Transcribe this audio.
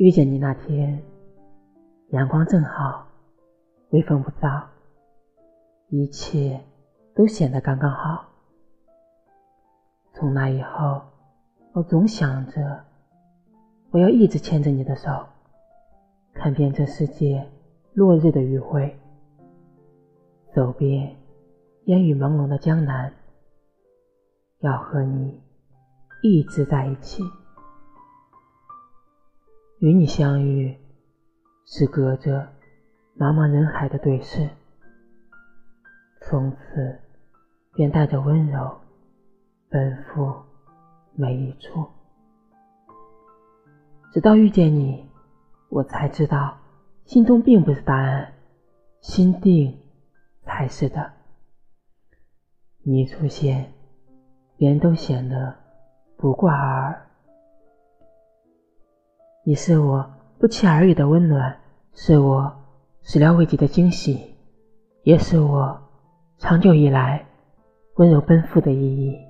遇见你那天，阳光正好，微风不燥，一切都显得刚刚好。从那以后，我总想着，我要一直牵着你的手，看遍这世界落日的余晖，走遍烟雨朦胧的江南，要和你一直在一起。与你相遇，是隔着茫茫人海的对视，从此便带着温柔奔赴每一处。直到遇见你，我才知道，心中并不是答案，心定才是的。你一出现，别人都显得不过尔尔。你是我不期而遇的温暖，是我始料未及的惊喜，也是我长久以来温柔奔赴的意义。